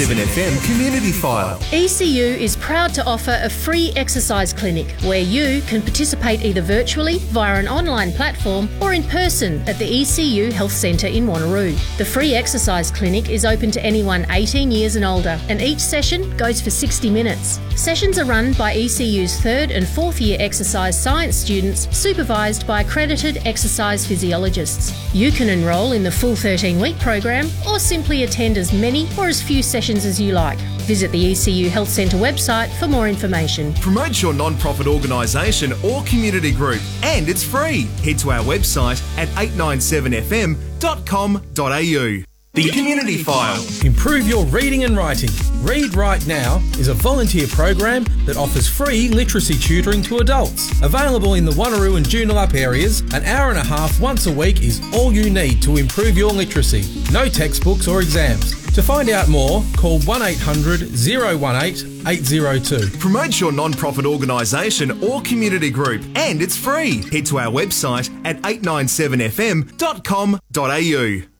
89.7 FM Community File. ECU is proud to offer a free exercise clinic where you can participate either virtually via an online platform or in person at the ECU Health Centre in Wanneroo. The free exercise clinic is open to anyone 18 years and older, and each session goes for 60 minutes. Sessions are run by ECU's third and fourth year exercise science students, supervised by accredited exercise physiologists. You can enrol in the full 13 week program or simply attend as many or as few sessions as you like. Visit the ECU Health Centre website for more information. Promote your non-profit organisation or community group and it's free. Head to our website at 897fm.com.au. The Community File. Improve your reading and writing. Read Right Now is a volunteer program that offers free literacy tutoring to adults. Available in the Wanneroo and Joondalup areas, an hour and a half once a week is all you need to improve your literacy. No textbooks or exams. To find out more, call 1800 018 802. Promote your non-profit organisation or community group and it's free. Head to our website at 897fm.com.au.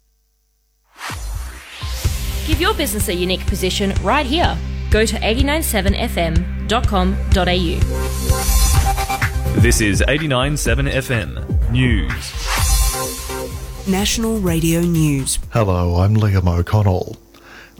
Give your business a unique position right here. Go to 897fm.com.au. This is 89.7 FM News. National Radio News. Hello, I'm Liam O'Connell.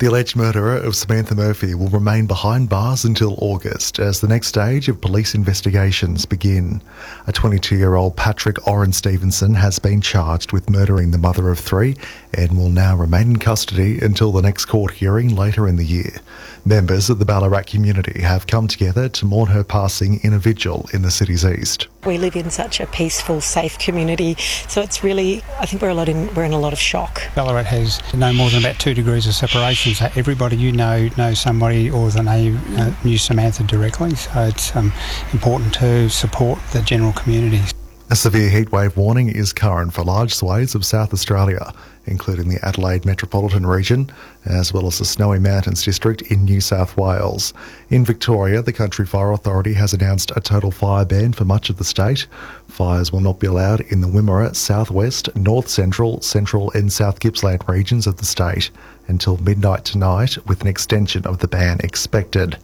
The alleged murderer of Samantha Murphy will remain behind bars until August as the next stage of police investigations begin. A 22 year old Patrick Orren Stephenson has been charged with murdering the mother of three and will now remain in custody until the next court hearing later in the year. Members of the Ballarat community have come together to mourn her passing in a vigil in the city's east. We live in such a peaceful, safe community, so it's really, I think we're a lot in, we're in a lot of shock. Ballarat has no more than about two degrees of separation, so everybody you know knows somebody or they know, uh, knew Samantha directly, so it's um, important to support the general community. A severe heatwave warning is current for large swathes of South Australia, including the Adelaide metropolitan region, as well as the Snowy Mountains district in New South Wales. In Victoria, the Country Fire Authority has announced a total fire ban for much of the state. Fires will not be allowed in the Wimmera, southwest, north central, central, and South Gippsland regions of the state until midnight tonight, with an extension of the ban expected.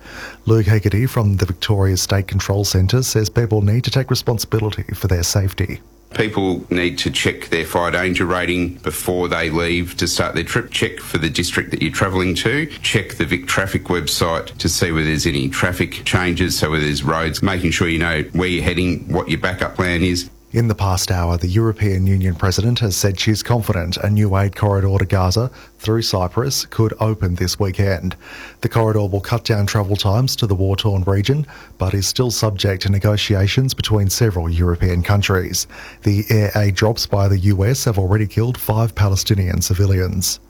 Luke Haggerty from the Victoria State Control Centre says people need to take responsibility for their safety. People need to check their fire danger rating before they leave to start their trip. Check for the district that you're travelling to. Check the Vic Traffic website to see whether there's any traffic changes, so whether there's roads, making sure you know where you're heading, what your backup plan is. In the past hour, the European Union president has said she's confident a new aid corridor to Gaza through Cyprus could open this weekend. The corridor will cut down travel times to the war torn region, but is still subject to negotiations between several European countries. The air aid drops by the US have already killed five Palestinian civilians.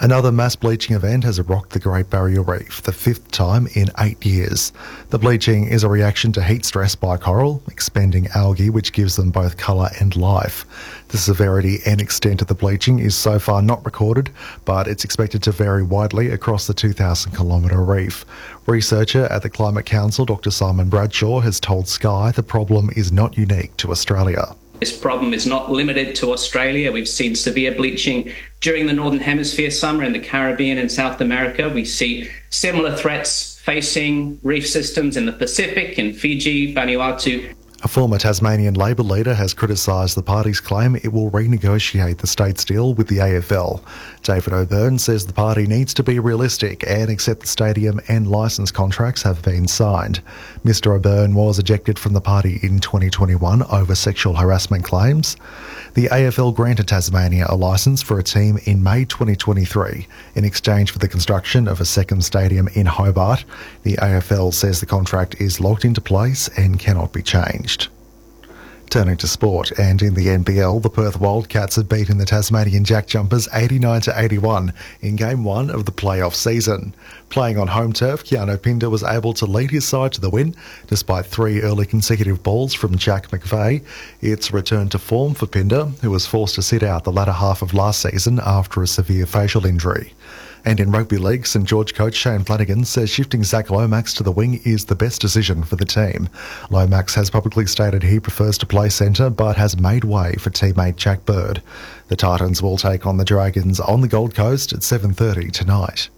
Another mass bleaching event has rocked the Great Barrier Reef, the fifth time in eight years. The bleaching is a reaction to heat stress by coral, expanding algae which gives them both colour and life. The severity and extent of the bleaching is so far not recorded, but it's expected to vary widely across the 2,000 kilometre reef. Researcher at the Climate Council, Dr Simon Bradshaw, has told Sky the problem is not unique to Australia. This problem is not limited to Australia. We've seen severe bleaching during the Northern Hemisphere summer in the Caribbean and South America. We see similar threats facing reef systems in the Pacific, in Fiji, Vanuatu, a former Tasmanian Labor leader has criticised the party's claim it will renegotiate the state's deal with the AFL. David O'Byrne says the party needs to be realistic and accept the stadium and licence contracts have been signed. Mr O'Byrne was ejected from the party in 2021 over sexual harassment claims. The AFL granted Tasmania a licence for a team in May 2023 in exchange for the construction of a second stadium in Hobart. The AFL says the contract is locked into place and cannot be changed. Turning to sport, and in the NBL, the Perth Wildcats have beaten the Tasmanian Jack Jumpers 89 to 81 in Game 1 of the playoff season. Playing on home turf, Keanu Pinder was able to lead his side to the win despite three early consecutive balls from Jack McVeigh. It's return to form for Pinder, who was forced to sit out the latter half of last season after a severe facial injury. And in rugby league, St George coach Shane Flanagan says shifting Zach Lomax to the wing is the best decision for the team. Lomax has publicly stated he prefers to play centre but has made way for teammate Jack Bird. The Titans will take on the Dragons on the Gold Coast at 7:30 tonight.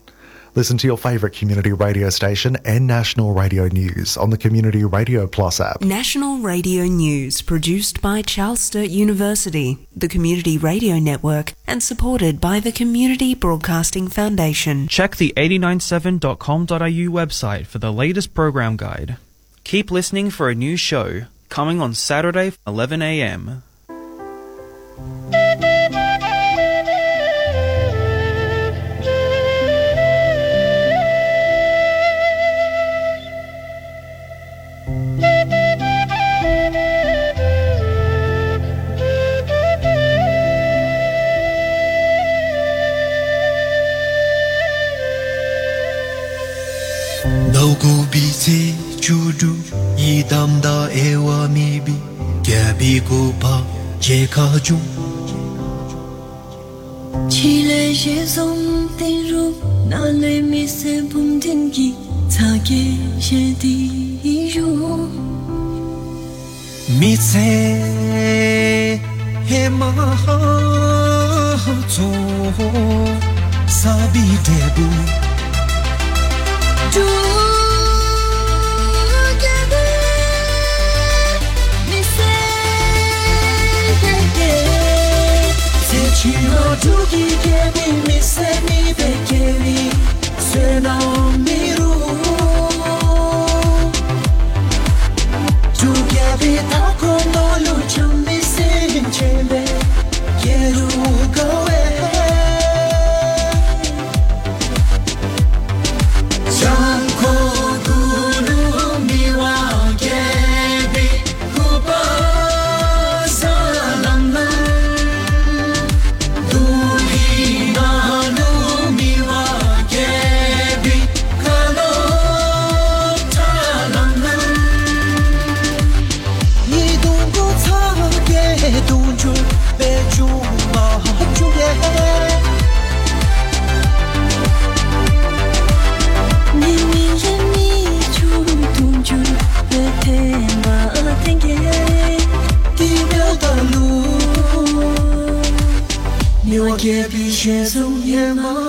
Listen to your favourite community radio station and national radio news on the Community Radio Plus app. National Radio News, produced by Charles Sturt University, the Community Radio Network, and supported by the Community Broadcasting Foundation. Check the 897.com.au website for the latest program guide. Keep listening for a new show coming on Saturday, tsi chu du yi dam da e wa mi bi kya bi gu pa je ka ju chi le je zong ten ru na le mi se bum din gi cha ge she di yu mi tse he ma ha zo sa bi de bu du Çirocugi gemi misemi bekeri? Sena miru Tugebi tako nolu çambi senin çembe Yeru gawe Pogiębisz Jezu, nie ma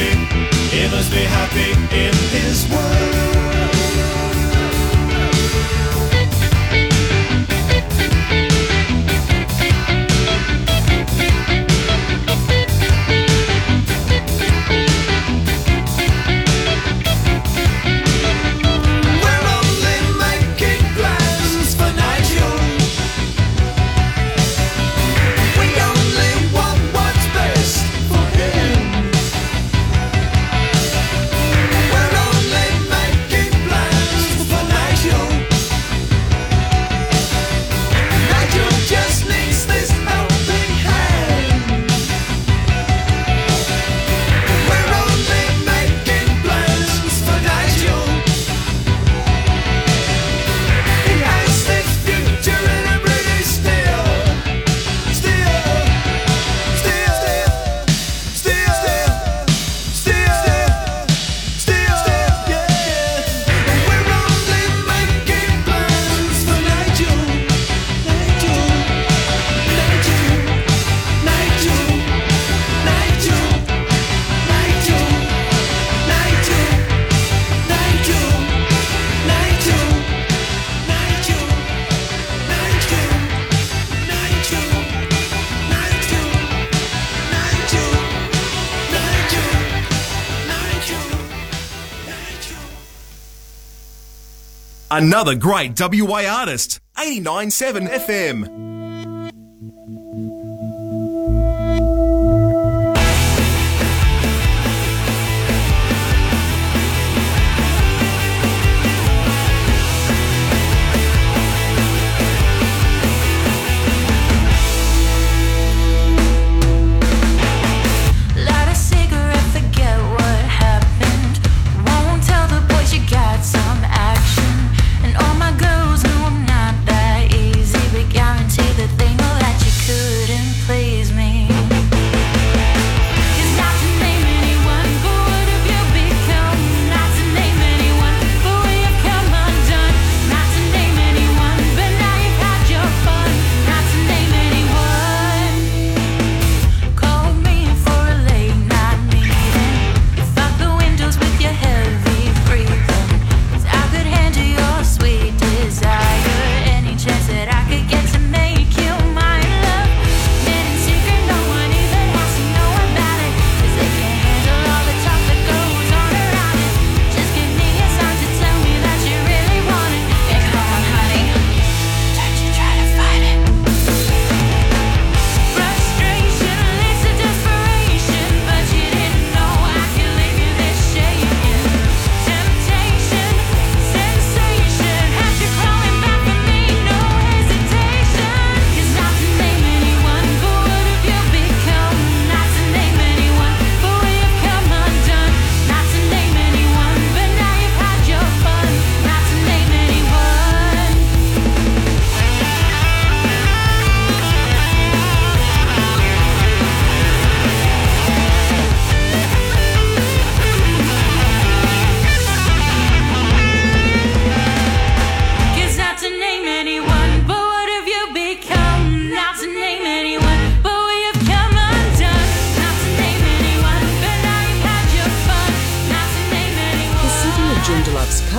happy, must be happy. Another great WA artist, 89.7 FM.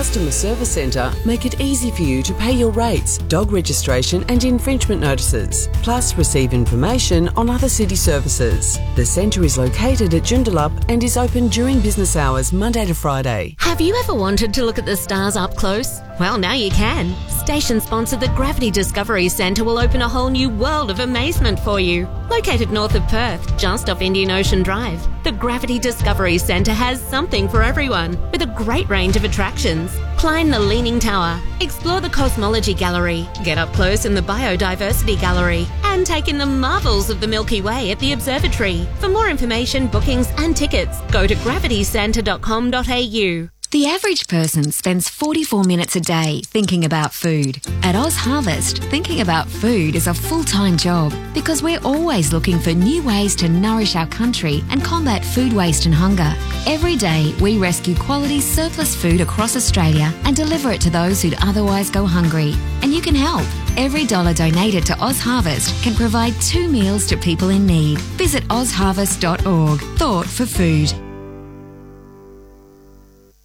Customer service centre make it easy for you to pay your rates, dog registration and infringement notices, plus receive information on other city services. The centre is located at Joondalup and is open during business hours Monday to Friday. Have you ever wanted to look at the stars up close? Well, now you can. Station sponsor the Gravity Discovery Centre will open a whole new world of amazement for you. Located north of Perth, just off Indian Ocean Drive, the Gravity Discovery Centre has something for everyone with a great range of attractions. Climb the Leaning Tower, explore the Cosmology Gallery, get up close in the Biodiversity Gallery, and take in the marvels of the Milky Way at the Observatory. For more information, bookings, and tickets, go to gravitycentre.com.au. The average person spends 44 minutes a day thinking about food. At Oz Harvest, thinking about food is a full time job because we're always looking for new ways to nourish our country and combat food waste and hunger. Every day, we rescue quality surplus food across Australia and deliver it to those who'd otherwise go hungry. And you can help. Every dollar donated to Oz Harvest can provide two meals to people in need. Visit ozharvest.org. Thought for food.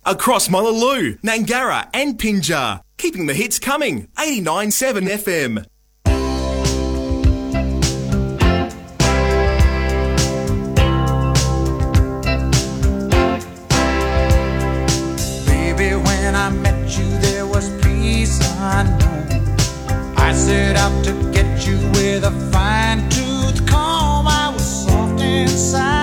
Across Mullaloo, Nangara, and Pinjar. Keeping the hits coming. 89.7 FM. Baby, when I met you, there was peace unknown. I set out to get you with a fine tooth comb. I was soft inside.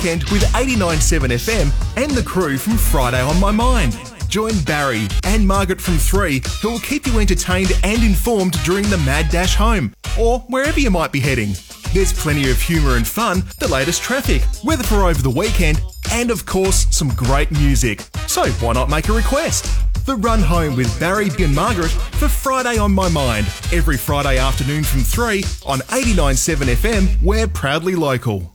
weekend with 89.7 FM and the crew from Friday on My Mind. Join Barry and Margaret from 3, who will keep you entertained and informed during the mad dash home or wherever you might be heading. There's plenty of humour and fun, the latest traffic, weather for over the weekend, and of course, some great music. So why not make a request? The Run Home with Barry and Margaret for Friday on My Mind, every Friday afternoon from 3 on 89.7 FM, we're proudly local.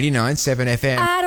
89.7 FM. Ah,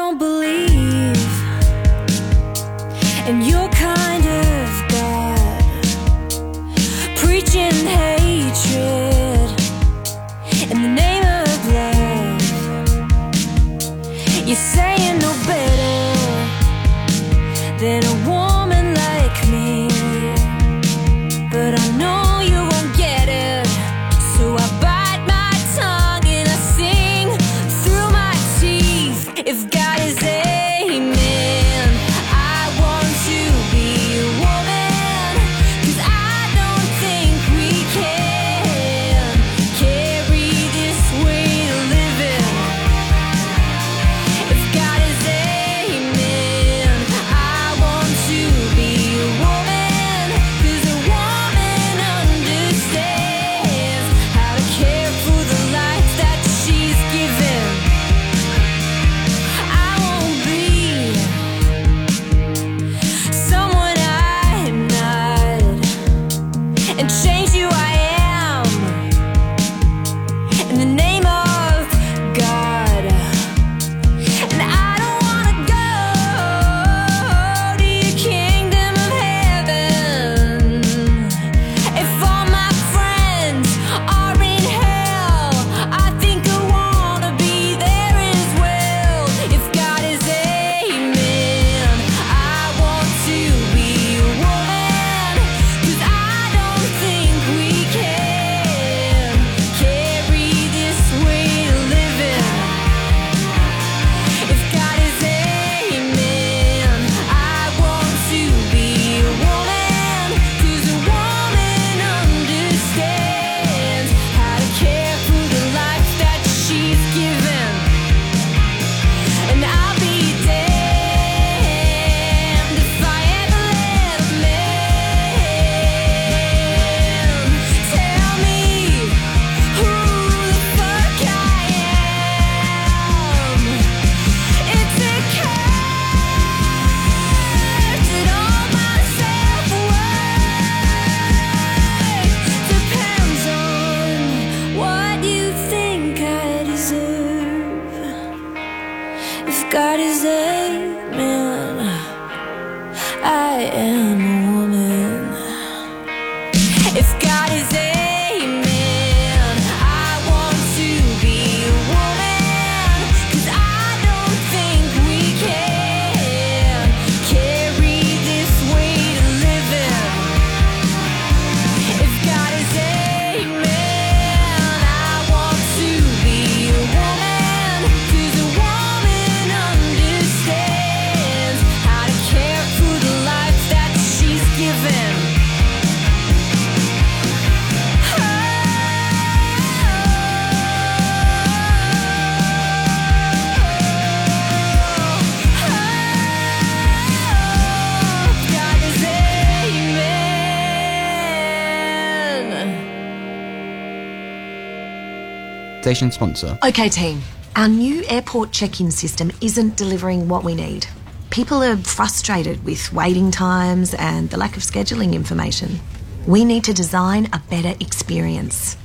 Station sponsor. Okay, team. Our new airport check in system isn't delivering what we need. People are frustrated with waiting times and the lack of scheduling information. We need to design a better experience.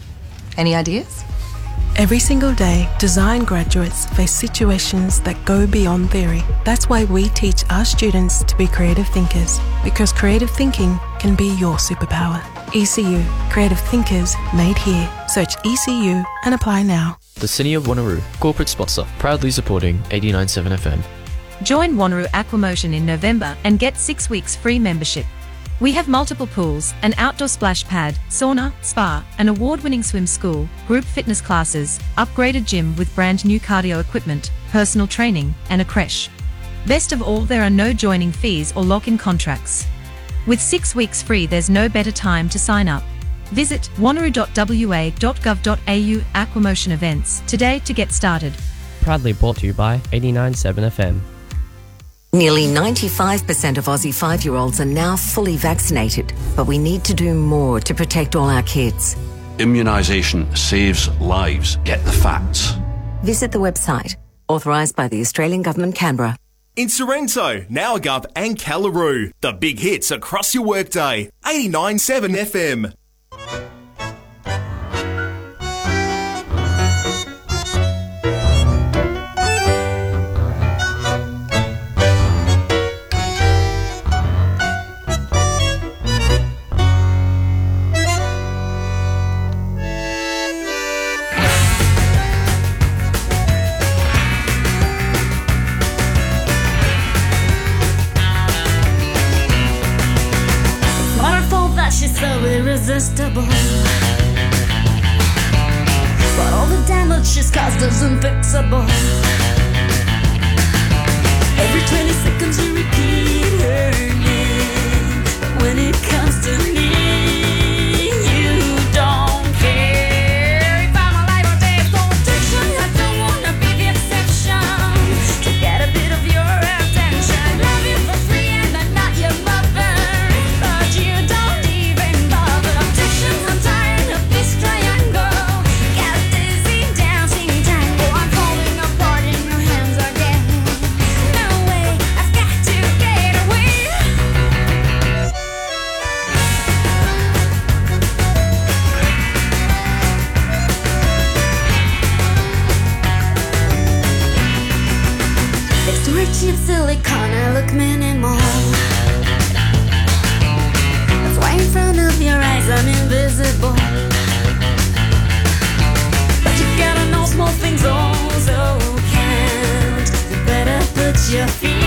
Any ideas? Every single day, design graduates face situations that go beyond theory. That's why we teach our students to be creative thinkers, because creative thinking can be your superpower. ECU, creative thinkers made here. Search ECU and apply now. The City of Wanneroo, corporate sponsor, proudly supporting 89.7 FM. Join Wanneroo Aquamotion in November and get six weeks free membership. We have multiple pools, an outdoor splash pad, sauna, spa, an award winning swim school, group fitness classes, upgraded gym with brand new cardio equipment, personal training, and a creche. Best of all, there are no joining fees or lock in contracts. With six weeks free, there's no better time to sign up. Visit wanneroo.wa.gov.au Aquamotion events today to get started. Proudly brought to you by 89.7 FM. Nearly 95% of Aussie five year olds are now fully vaccinated, but we need to do more to protect all our kids. Immunisation saves lives. Get the facts. Visit the website, authorised by the Australian Government, Canberra. In Sorrento, Nowergup and Kallaroo, the big hits across your workday. 89.7 FM. Unfixable. your feet.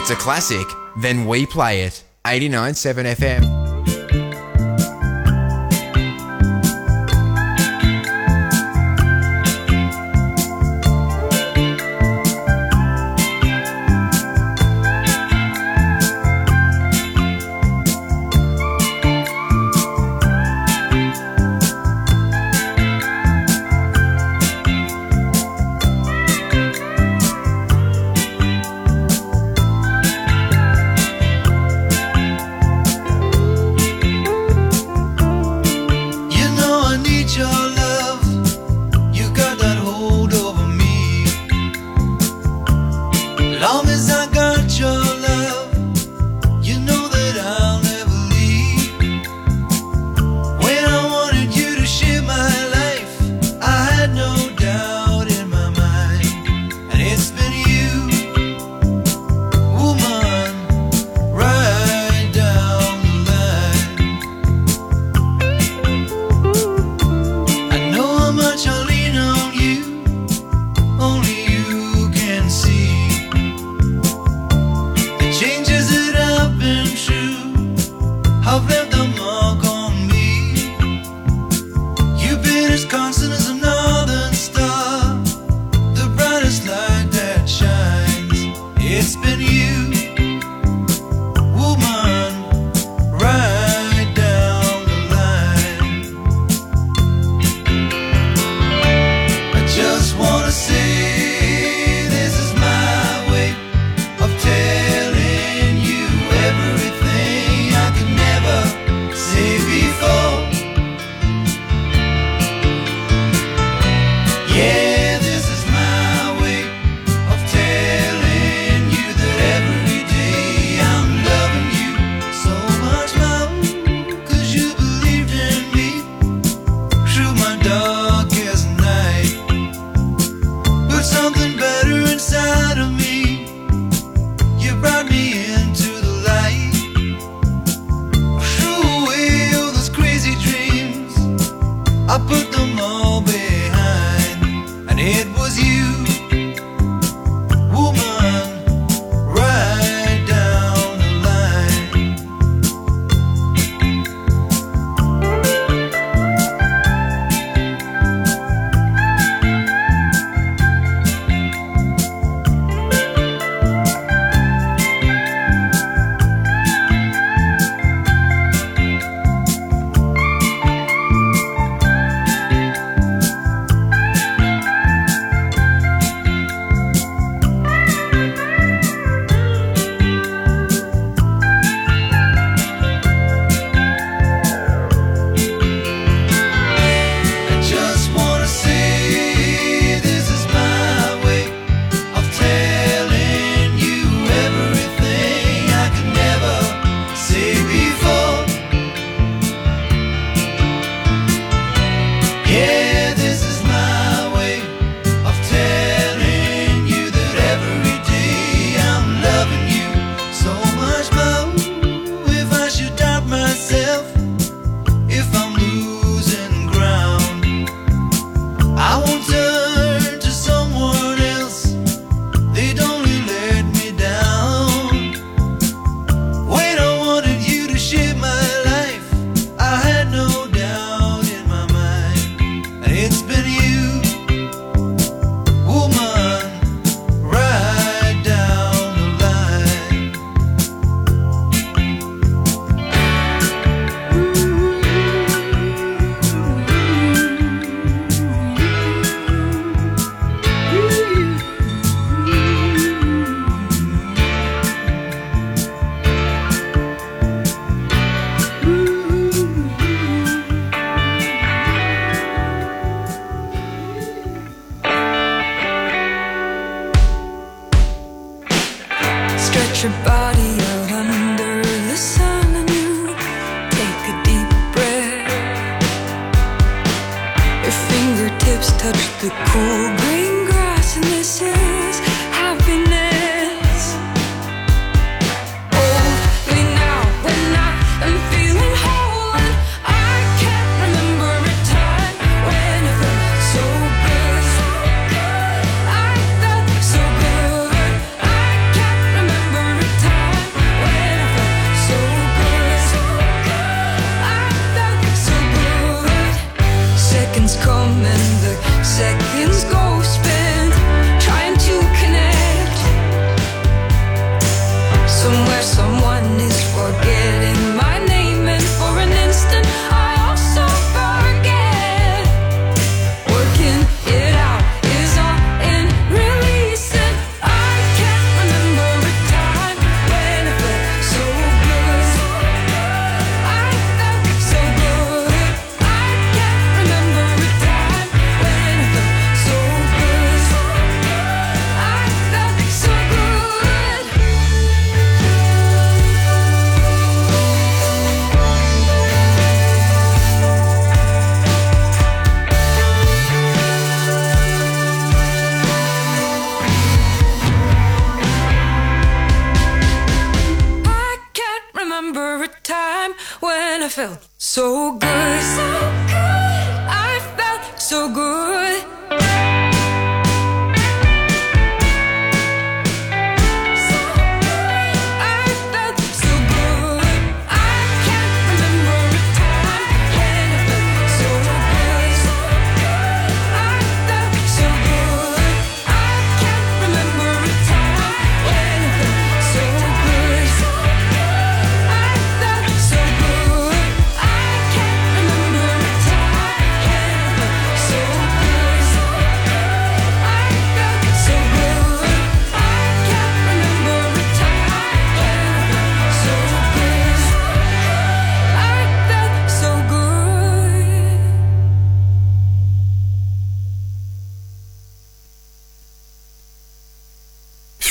It's a classic, then we play it. 89.7 FM.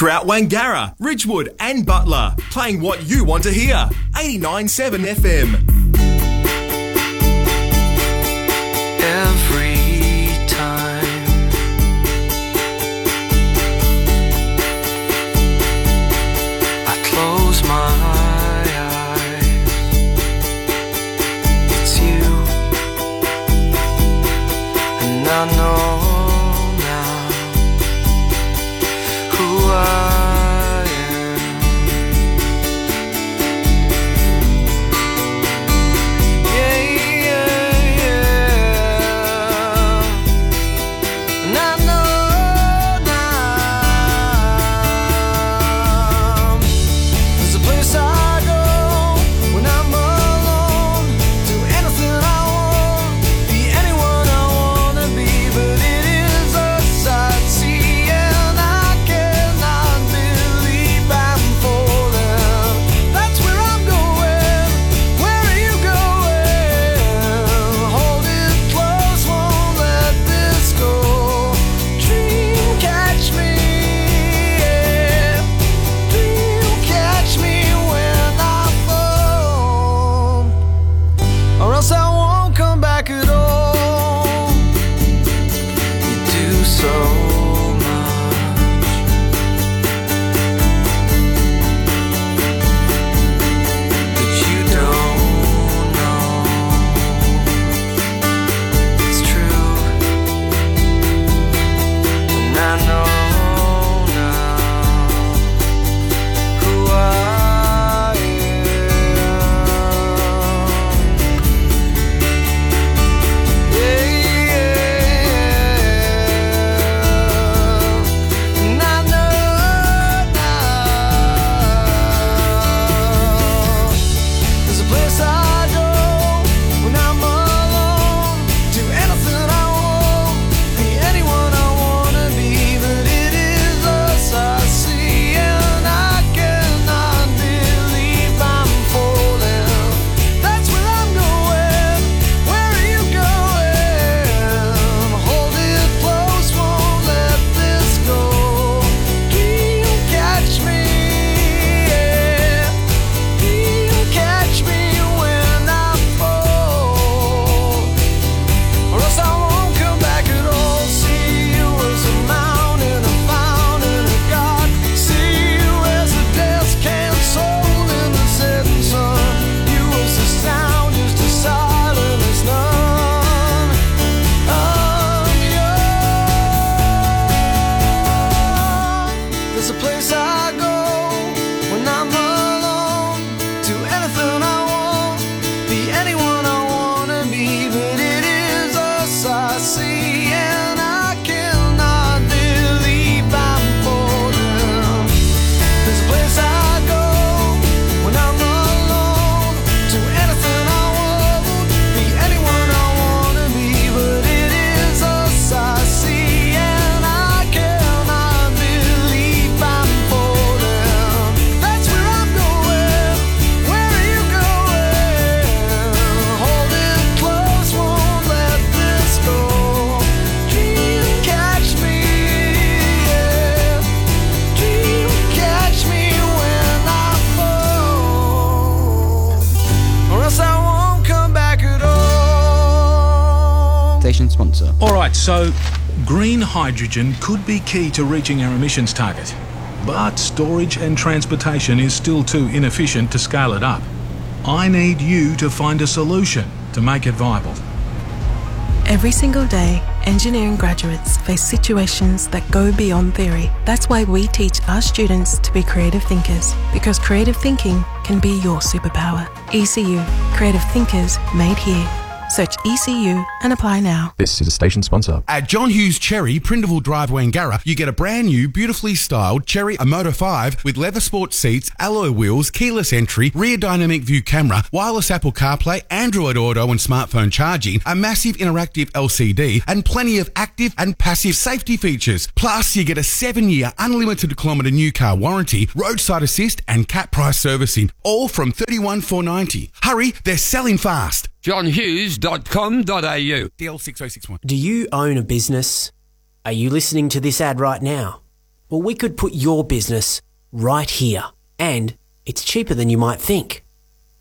throughout Wangara, Ridgewood, and Butler, playing what you want to hear. 89.7 FM. So green hydrogen could be key to reaching our emissions target. But storage and transportation is still too inefficient to scale it up. I need you to find a solution to make it viable. Every single day, engineering graduates face situations that go beyond theory. That's why we teach our students to be creative thinkers, because creative thinking can be your superpower. ECU, Creative Thinkers Made Here. Search ECU and apply now. This is a station sponsor. At John Hughes Chery, Prindiville Drive, Wangara, you get a brand new, beautifully styled Chery Omoda 5 with leather sport seats, alloy wheels, keyless entry, rear dynamic view camera, wireless Apple CarPlay, Android Auto and smartphone charging, a massive interactive LCD, and plenty of active and passive safety features. Plus, you get a seven year unlimited kilometre new car warranty, roadside assist, and cap price servicing, all from $31,490. Hurry, they're selling fast. johnhughes.com.au. DL6061. Do you own a business? Are you listening to this ad right now? Well, we could put your business right here, and it's cheaper than you might think.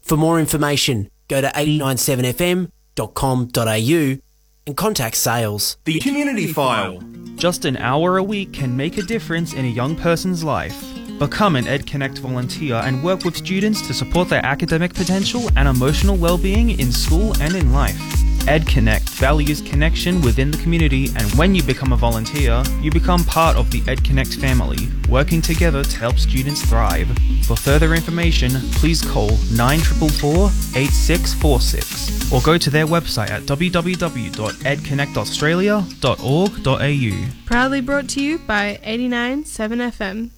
For more information, go to 897fm.com.au and contact sales. The Community File. Just an hour a week can make a difference in a young person's life. Become an EdConnect volunteer and work with students to support their academic potential and emotional well-being in school and in life. EdConnect values connection within the community, and when you become a volunteer, you become part of the EdConnect family, working together to help students thrive. For further information, please call 9444 8646 or go to their website at www.edconnectaustralia.org.au. Proudly brought to you by 89.7 FM.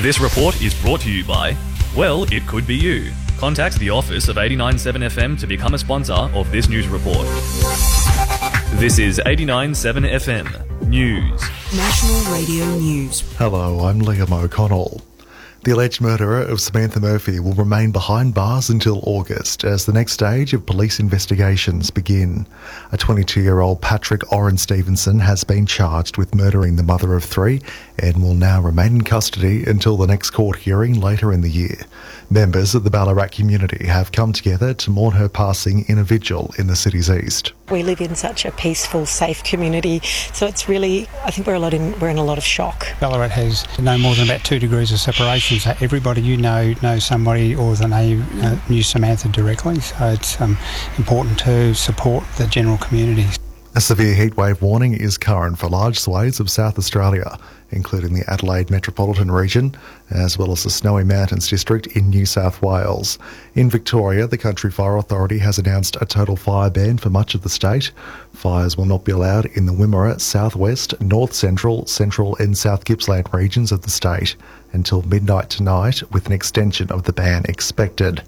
This report is brought to you by, well, it could be you. Contact the office of 897 FM to become a sponsor of this news report. This is 897 FM News. National Radio News. Hello, I'm Liam O'Connell. The alleged murderer of Samantha Murphy will remain behind bars until August as the next stage of police investigations begin. A 22 year old Patrick Orren Stephenson has been charged with murdering the mother of three and will now remain in custody until the next court hearing later in the year. Members of the Ballarat community have come together to mourn her passing in a vigil in the city's east. We live in such a peaceful, safe community, so it's really. I think we're a lot in we're in a lot of shock. Ballarat has no more than about two degrees of separation, so everybody you know knows somebody or they know, uh, knew Samantha directly. So it's um, important to support the general community. A severe heatwave warning is current for large swathes of South Australia, including the Adelaide metropolitan region, as well as the Snowy Mountains district in New South Wales. In Victoria, the Country Fire Authority has announced a total fire ban for much of the state. Fires will not be allowed in the Wimmera, southwest, north central, central, and south Gippsland regions of the state. until midnight tonight, with an extension of the ban expected.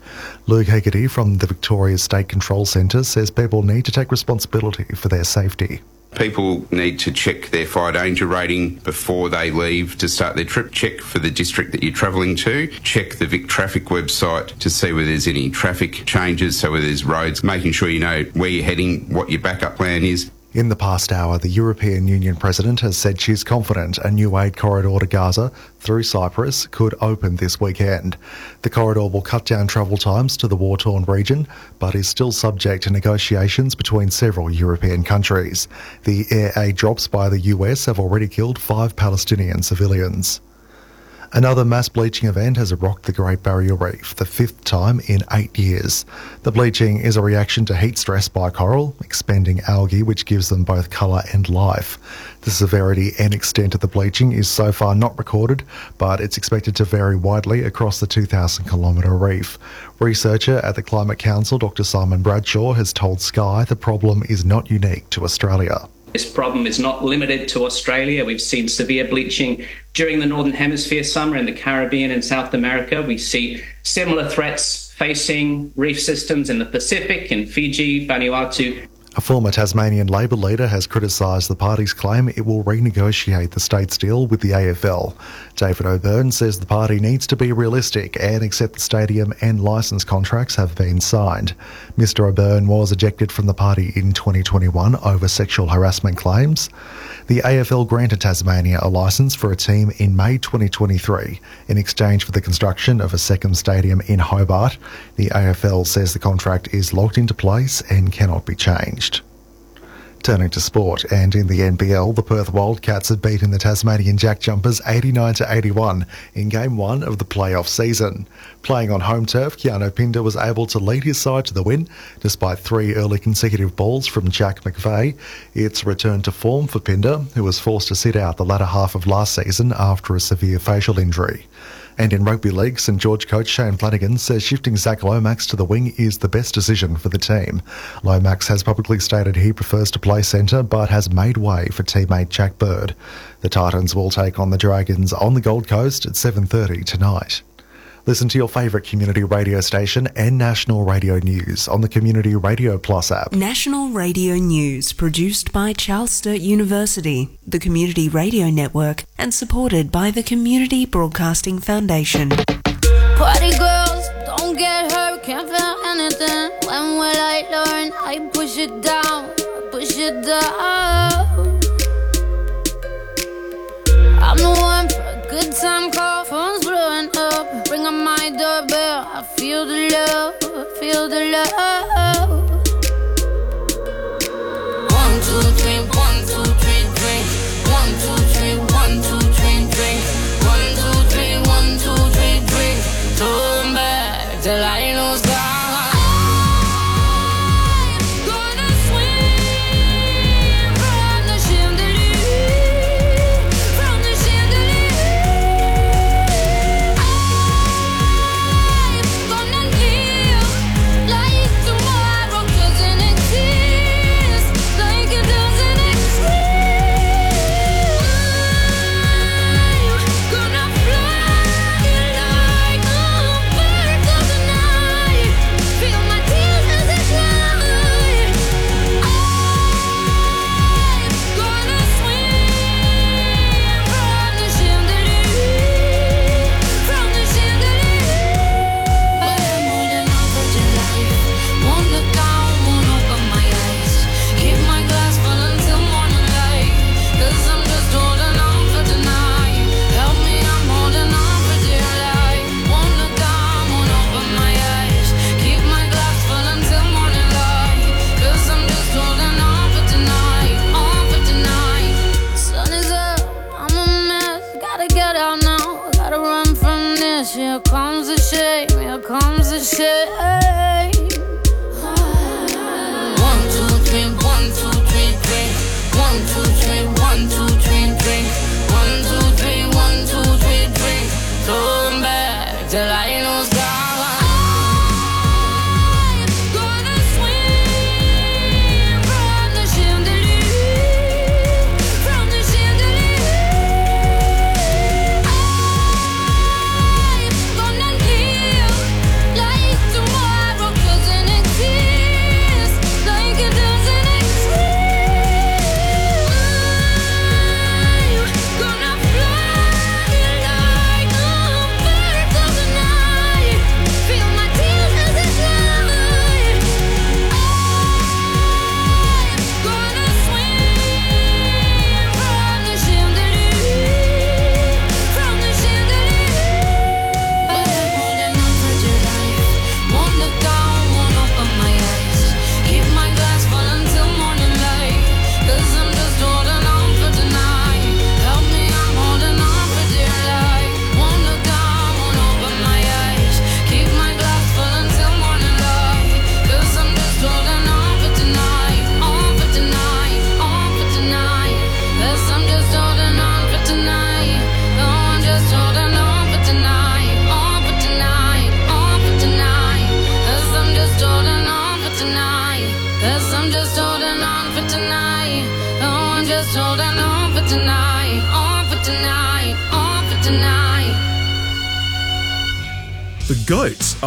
Luke Haggerty from the Victoria State Control Centre says people need to take responsibility for their safety. People need to check their fire danger rating before they leave to start their trip. Check for the district that you're travelling to. Check the Vic Traffic website to see whether there's any traffic changes, so whether there's roads, making sure you know where you're heading, what your backup plan is. In the past hour, the European Union president has said she's confident a new aid corridor to Gaza through Cyprus could open this weekend. The corridor will cut down travel times to the war torn region, but is still subject to negotiations between several European countries. The air aid drops by the US have already killed five Palestinian civilians. Another mass bleaching event has rocked the Great Barrier Reef, the fifth time in eight years. The bleaching is a reaction to heat stress by coral, expanding algae which gives them both colour and life. The severity and extent of the bleaching is so far not recorded, but it's expected to vary widely across the 2,000 kilometre reef. Researcher at the Climate Council, Dr Simon Bradshaw, has told Sky the problem is not unique to Australia. This problem is not limited to Australia. We've seen severe bleaching during the Northern Hemisphere summer in the Caribbean and South America. We see similar threats facing reef systems in the Pacific, in Fiji, Vanuatu, A former Tasmanian Labor leader has criticised the party's claim it will renegotiate the state's deal with the AFL. David O'Byrne says the party needs to be realistic and accept the stadium and licence contracts have been signed. Mr O'Byrne was ejected from the party in 2021 over sexual harassment claims. The AFL granted Tasmania a licence for a team in May 2023 in exchange for the construction of a second stadium in Hobart. The AFL says the contract is locked into place and cannot be changed. Turning to sport, and in the NBL, the Perth Wildcats have beaten the Tasmanian Jack Jumpers 89 to 81 in Game 1 of the playoff season. Playing on home turf, Keanu Pinder was able to lead his side to the win despite three early consecutive balls from Jack McVeigh. It's return to form for Pinder, who was forced to sit out the latter half of last season after a severe facial injury. And in rugby league, St George coach Shane Flanagan says shifting Zach Lomax to the wing is the best decision for the team. Lomax has publicly stated he prefers to play centre but has made way for teammate Jack Bird. The Titans will take on the Dragons on the Gold Coast at 7:30 tonight. Listen to your favourite community radio station and national radio news on the Community Radio Plus app. National Radio News, produced by Charles Sturt University, the Community Radio Network, and supported by the Community Broadcasting Foundation. Party girls, don't get hurt, can't feel anything. When will I learn? I push it down, push it down. Good time call, phone's blowing up. Ring on my doorbell, I feel the love, feel the love. One, two,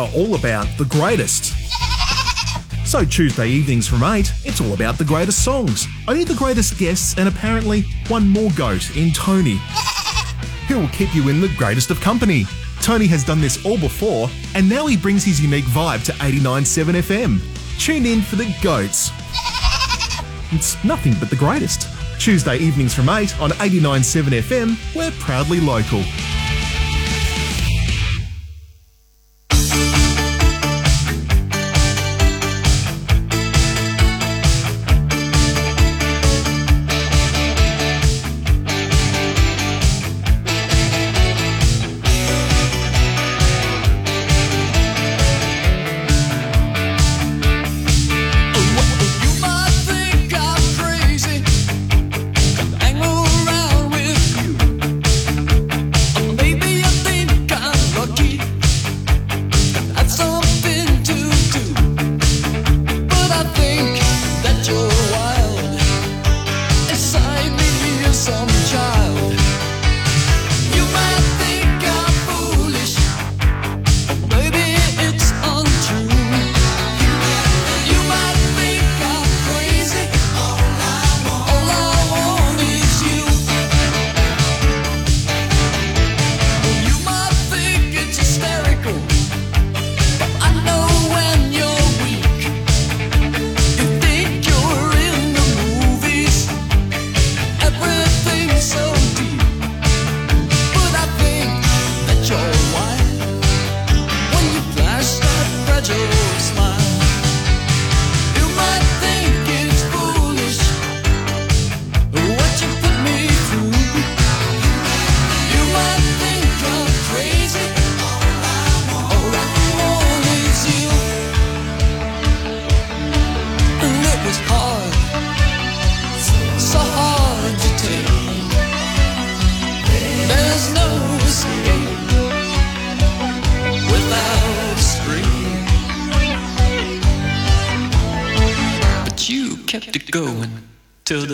are all about the greatest. So Tuesday evenings from 8, it's all about the greatest songs, only the greatest guests, and apparently one more goat in Tony. who will keep you in the greatest of company. Tony has done this all before, and now he brings his unique vibe to 89.7 FM. Tune in for the goats. It's nothing but the greatest. Tuesday evenings from 8 on 89.7 FM, we're proudly local.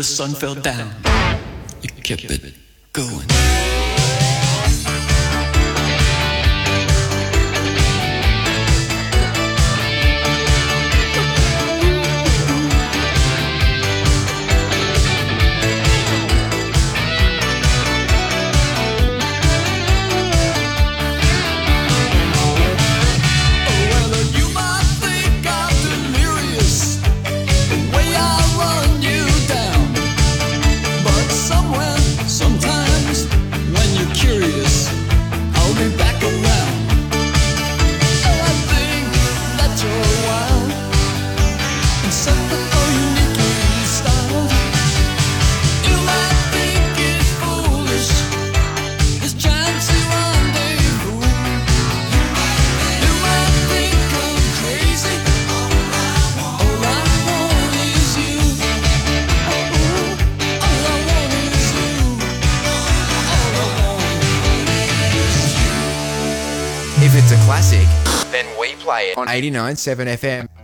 sun fell down, you kept it. 89.7 FM.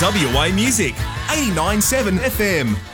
WA music. 89.7 FM.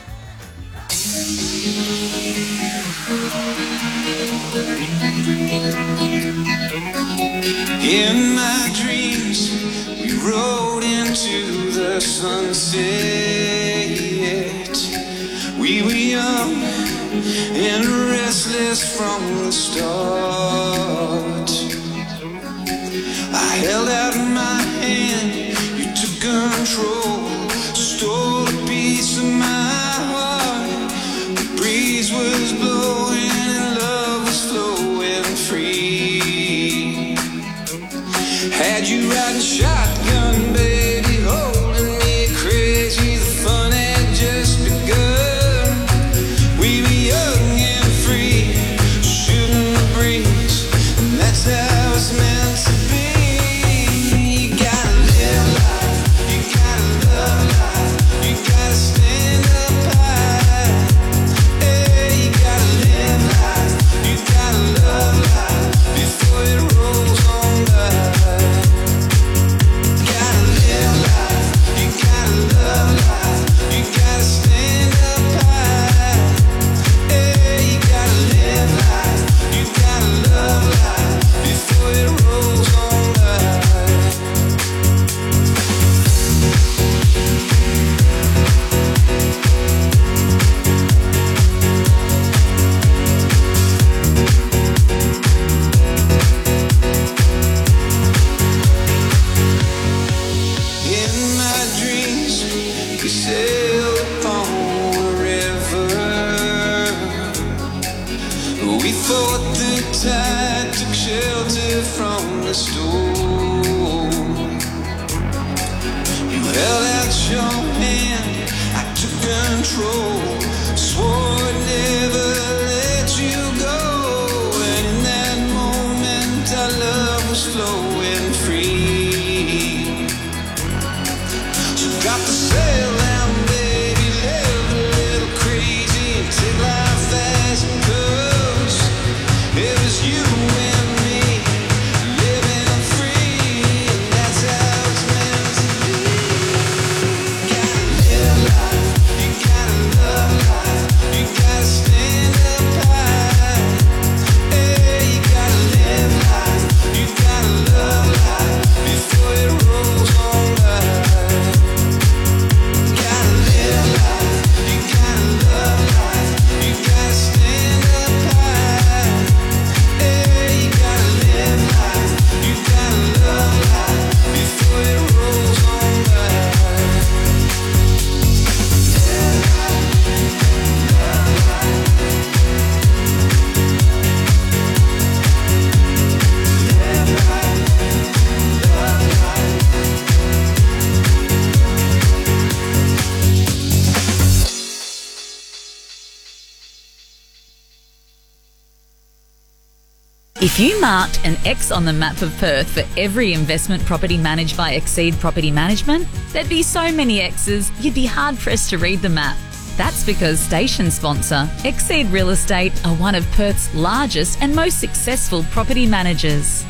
If you marked an X on the map of Perth for every investment property managed by Exceed Property Management, there'd be so many X's you'd be hard pressed to read the map. That's because station sponsor Exceed Real Estate are one of Perth's largest and most successful property managers.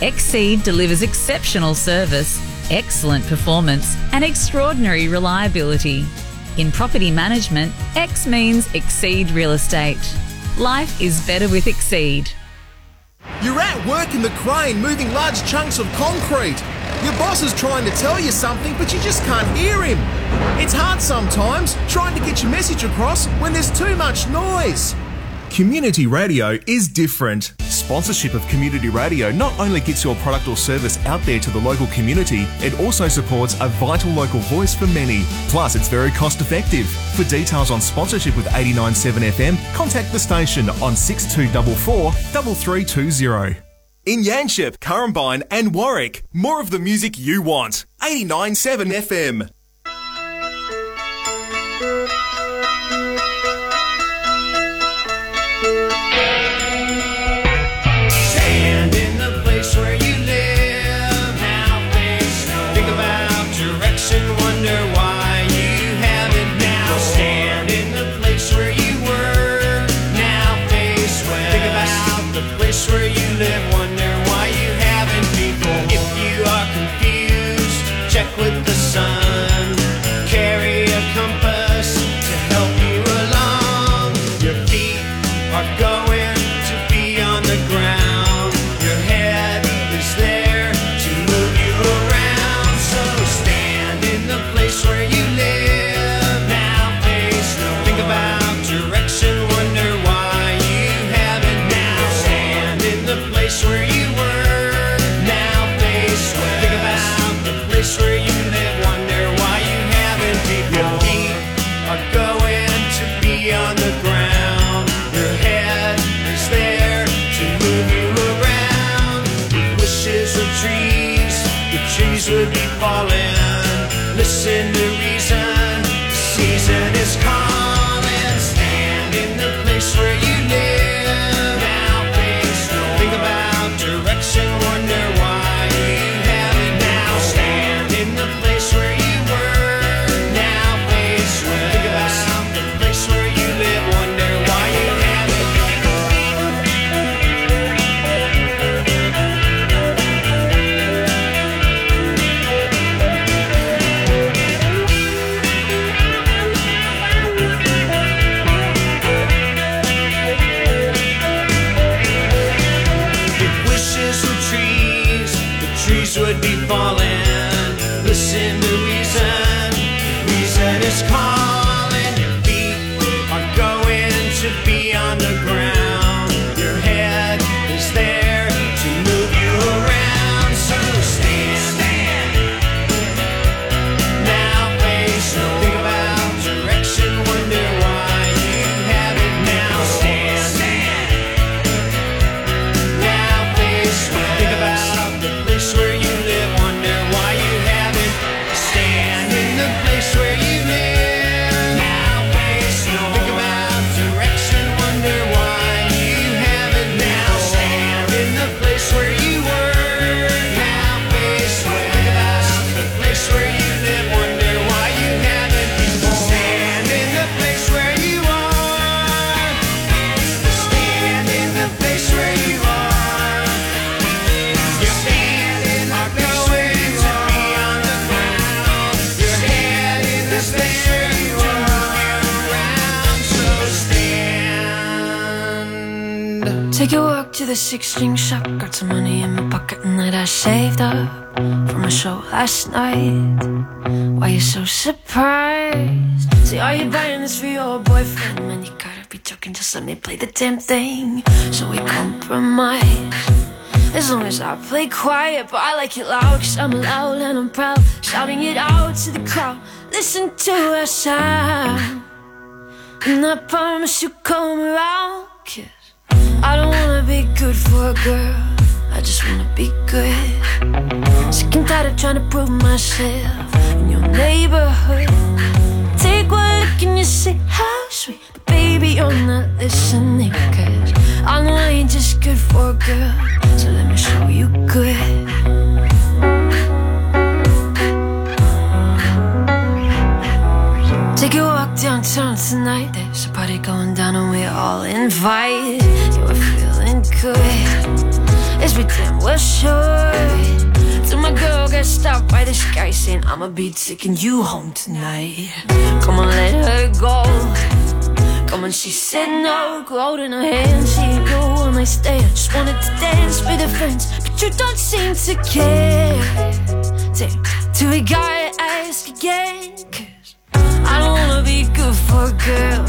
Exceed delivers exceptional service, excellent performance, and extraordinary reliability. In property management, X means Exceed Real Estate. Life is better with Exceed. In the crane moving large chunks of concrete. Your boss is trying to tell you something, but you just can't hear him. It's hard sometimes trying to get your message across when there's too much noise. Community radio is different. Sponsorship of community radio not only gets your product or service out there to the local community, it also supports a vital local voice for many. Plus, it's very cost effective. For details on sponsorship with 89.7 FM, contact the station on 6244 3320. In Yanchep, Currambine, and Warwick, more of the music you want. 89.7 FM. Damn thing. So we compromise. As long as I play quiet, but I like it loud, cause I'm loud and I'm proud. Shouting it out to the crowd. Listen to our sound. Ah. And I promise you'll come around. Cause I don't wanna be good for a girl. I just wanna be good. Sick and tired of trying to prove myself in your neighborhood. Take one look and you say I'ma be taking you home tonight. Come on, let her go. Come on, she said no. Go in her hand, she go on my stay. I just wanted to dance with her friends, but you don't seem to care. Damn, do we gotta ask again? Cause I don't wanna be good for a girl.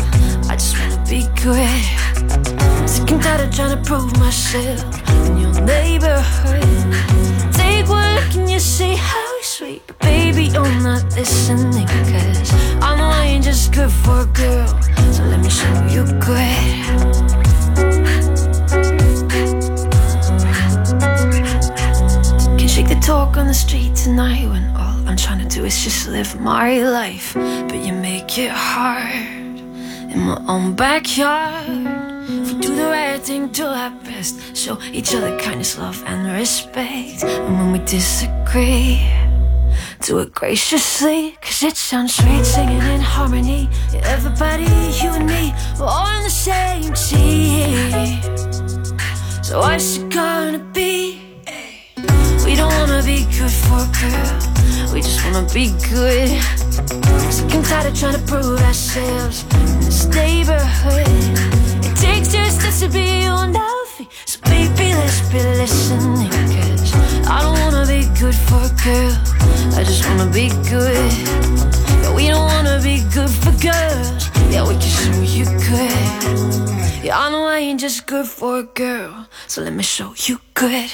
I just wanna be good. Sick and tired of trying to prove myself we do the right thing, do our best. Show each other kindness, love, and respect. And when we disagree, do it graciously. Cause it sounds sweet singing in harmony. Yeah, everybody, you and me, we're all on the same team. So what's it gonna be? We don't wanna be good for a girl. We just wanna be good. Sick and tired of trying to prove ourselves in this neighborhood. To be your nothing. So baby, let's be listening. Cause I don't wanna be good for a girl. I just wanna be good. Yeah, we don't wanna be good for girls. Yeah, we can show you good. Yeah, I know I ain't just good for a girl. So let me show you good.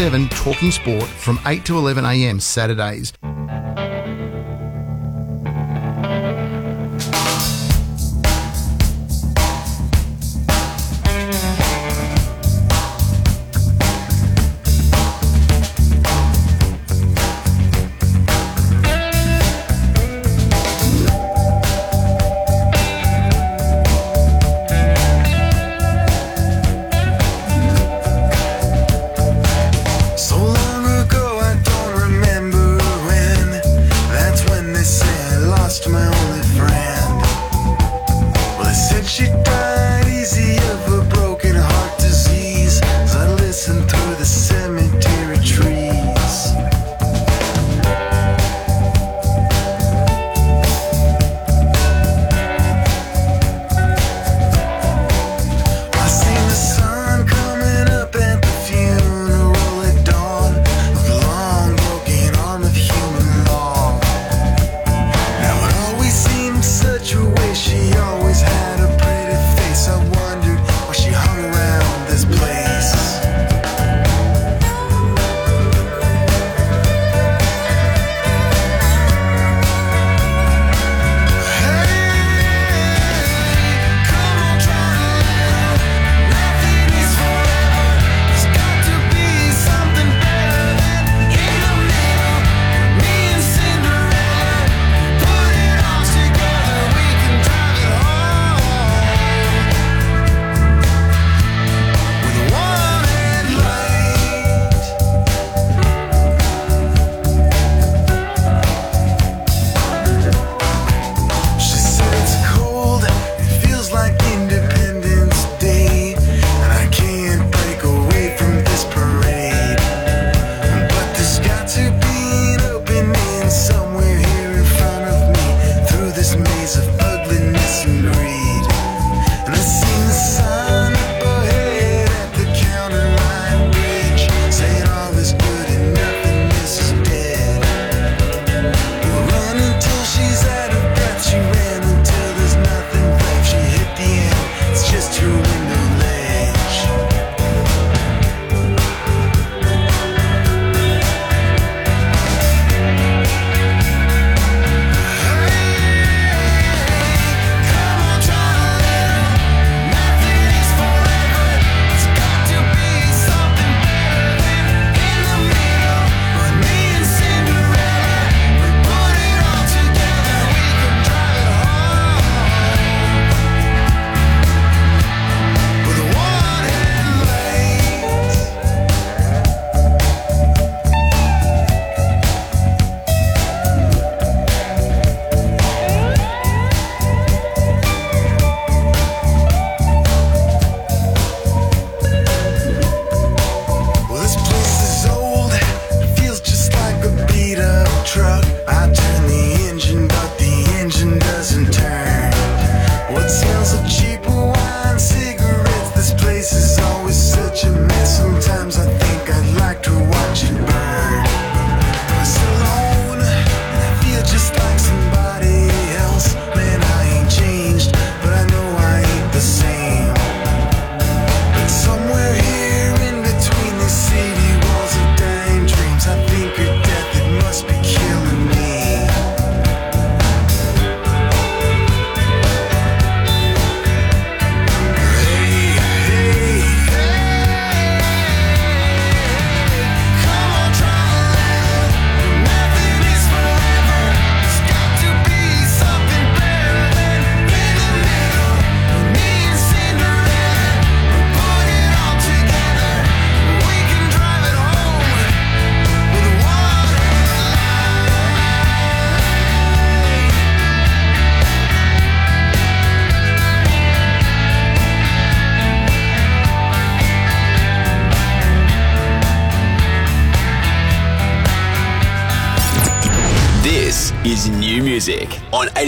Talking Sport from 8 to 11 a.m. Saturdays.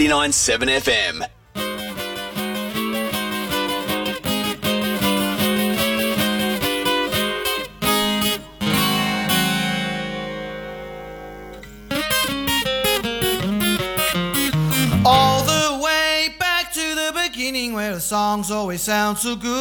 89.7 FM. All the way back to the beginning where the songs always sound so good.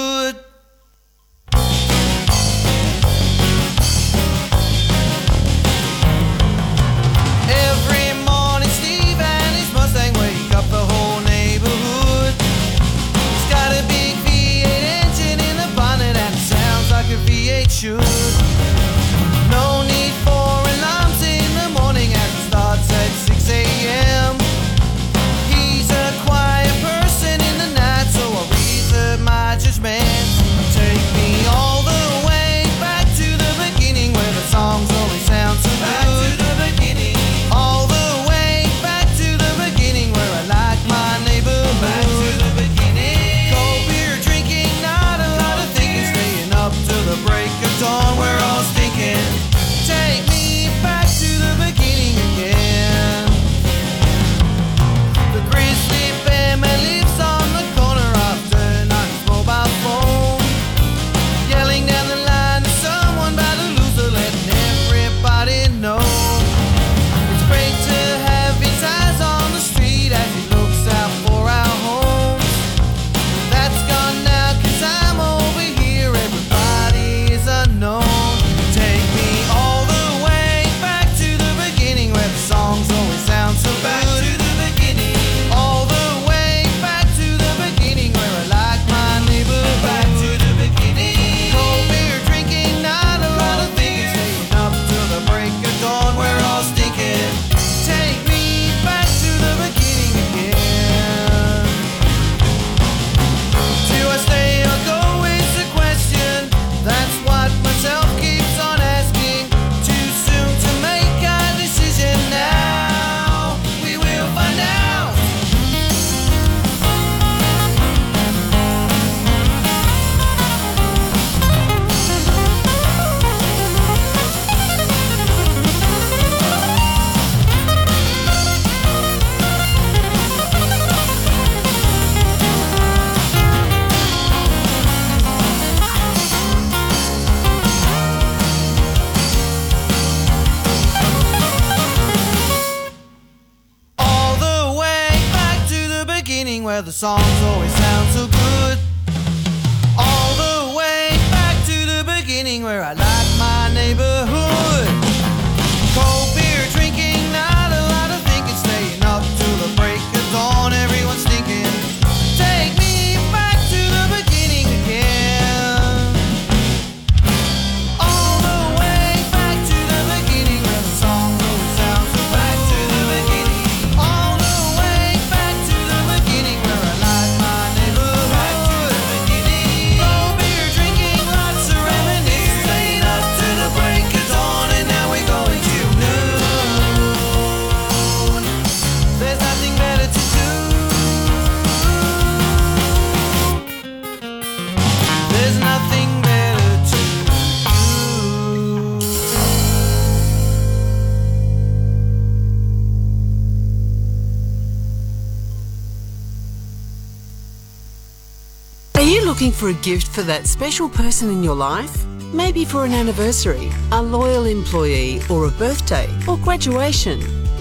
For a gift for that special person in your life? Maybe for an anniversary, a loyal employee, or a birthday, or graduation.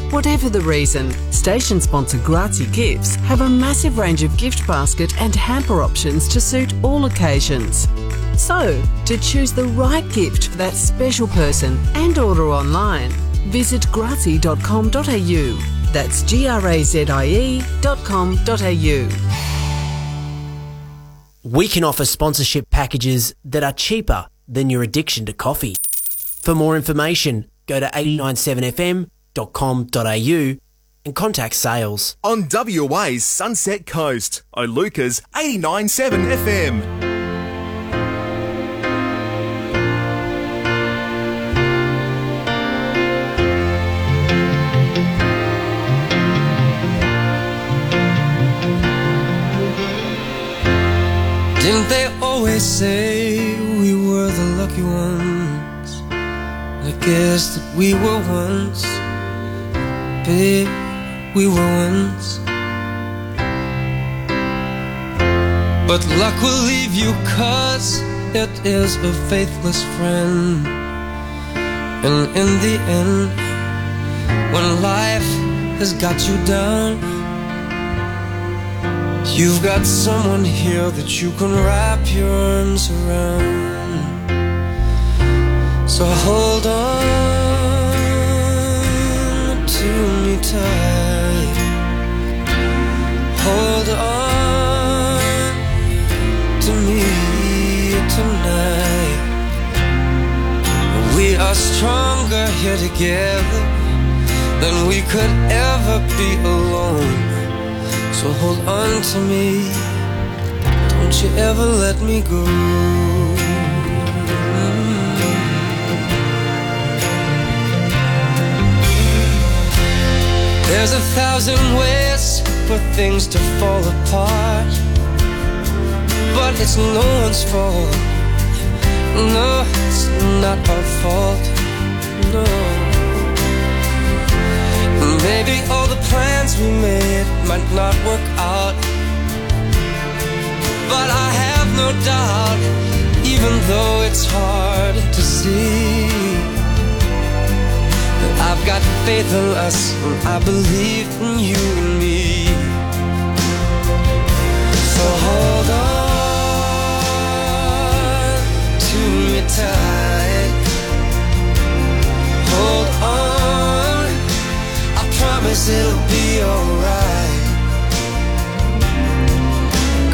Whatever the reason, station sponsor Grazie Gifts have a massive range of gift basket and hamper options to suit all occasions. So, to choose the right gift for that special person and order online, visit grazie.com.au. That's G R A Z I E.com.au. We can offer sponsorship packages that are cheaper than your addiction to coffee. For more information, go to 897fm.com.au and contact sales. On WA's Sunset Coast, Oluka's 89.7 FM. Say we were the lucky ones? I guess that we were once, babe, we were once. But luck will leave you cause it is a faithless friend. And in the end, when life has got you down, You've got someone here that you can wrap your arms around. So hold on to me tight. Hold on to me tonight. We are stronger here together than we could ever be alone. So hold on to me. Don't you ever let me go. Mm. There's a thousand ways for things to fall apart. But it's no one's fault. No, it's not our fault. No. Maybe all the plans we made might not work out. But I have no doubt, even though it's hard to see, that I've got faith in us and I believe in you and me. So hold on to me tight. Promise it'll be alright.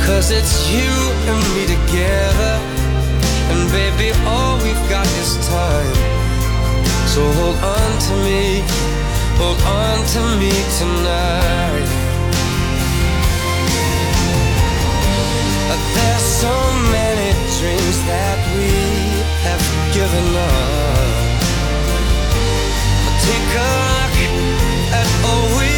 Cause it's you and me together. And baby, all we've got is time. So hold on to me, hold on to me tonight. There's so many dreams that we have given up. Take a look at all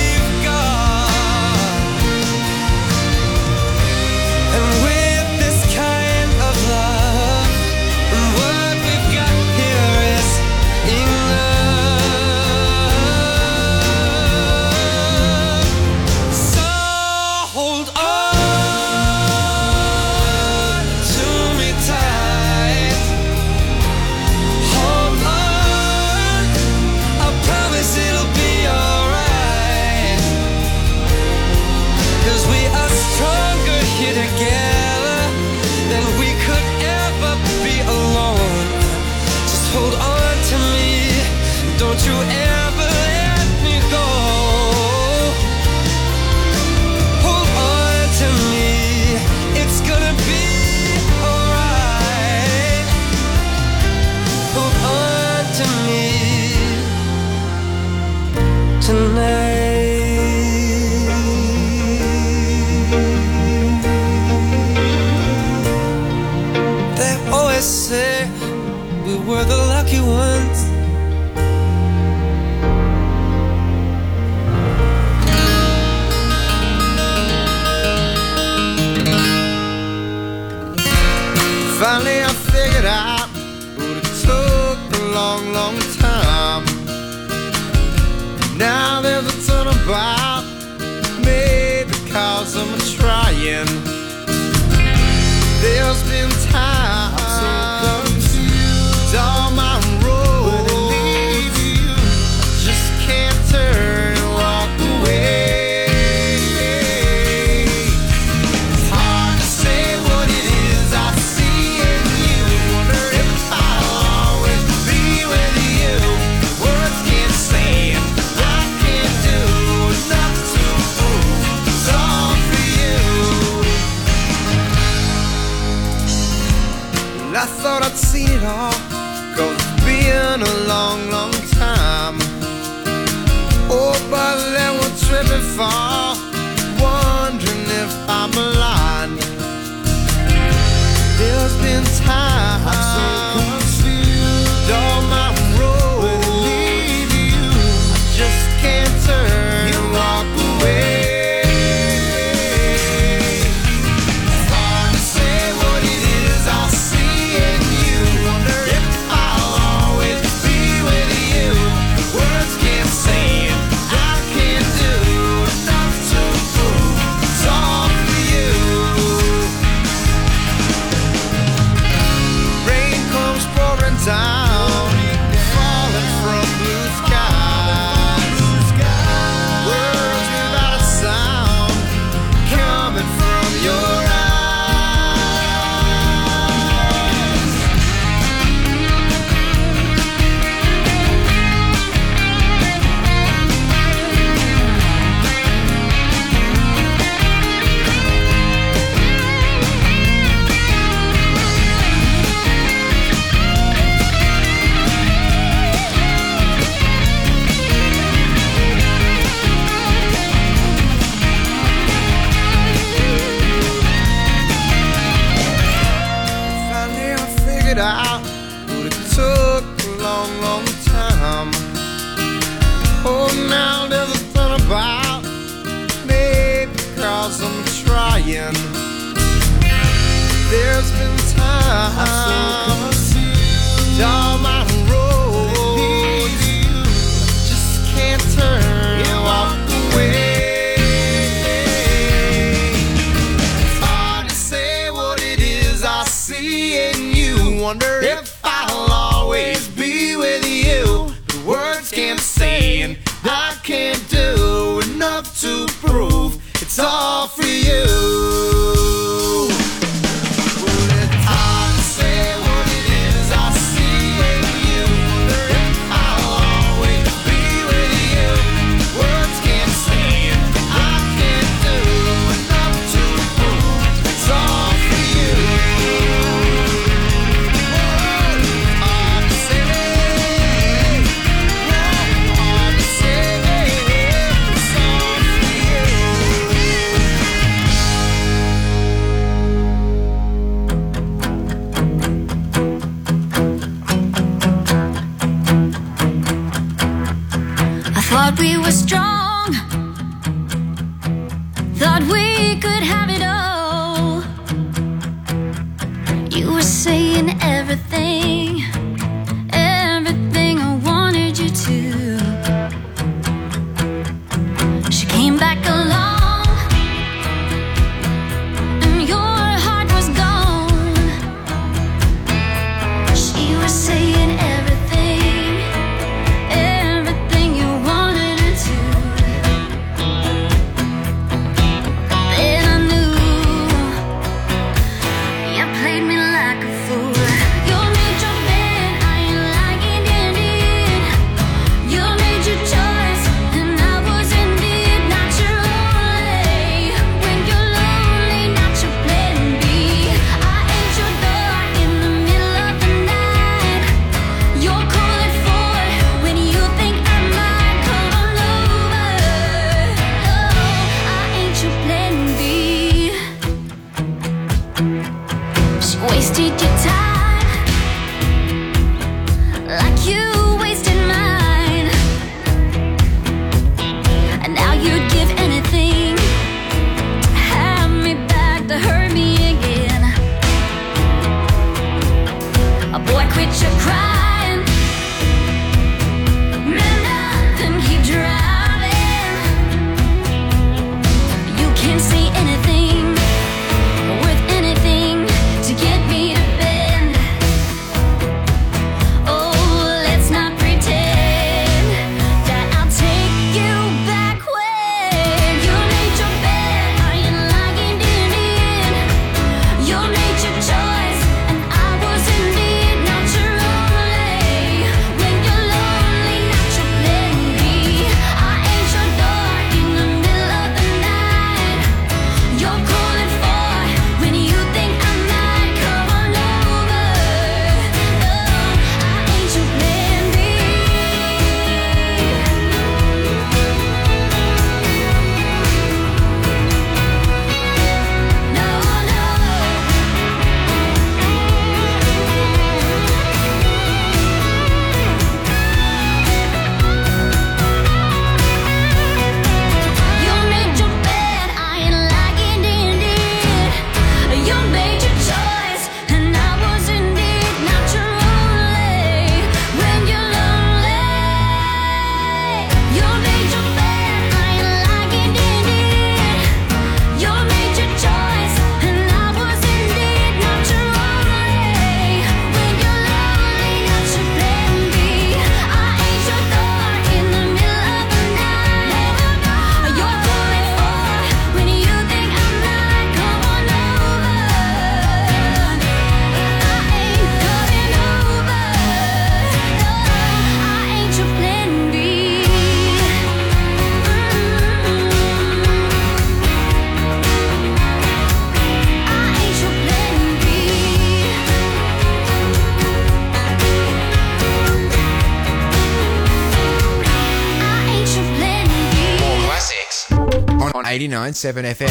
89.7 FM.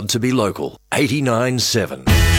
Proud to be local. 89.7.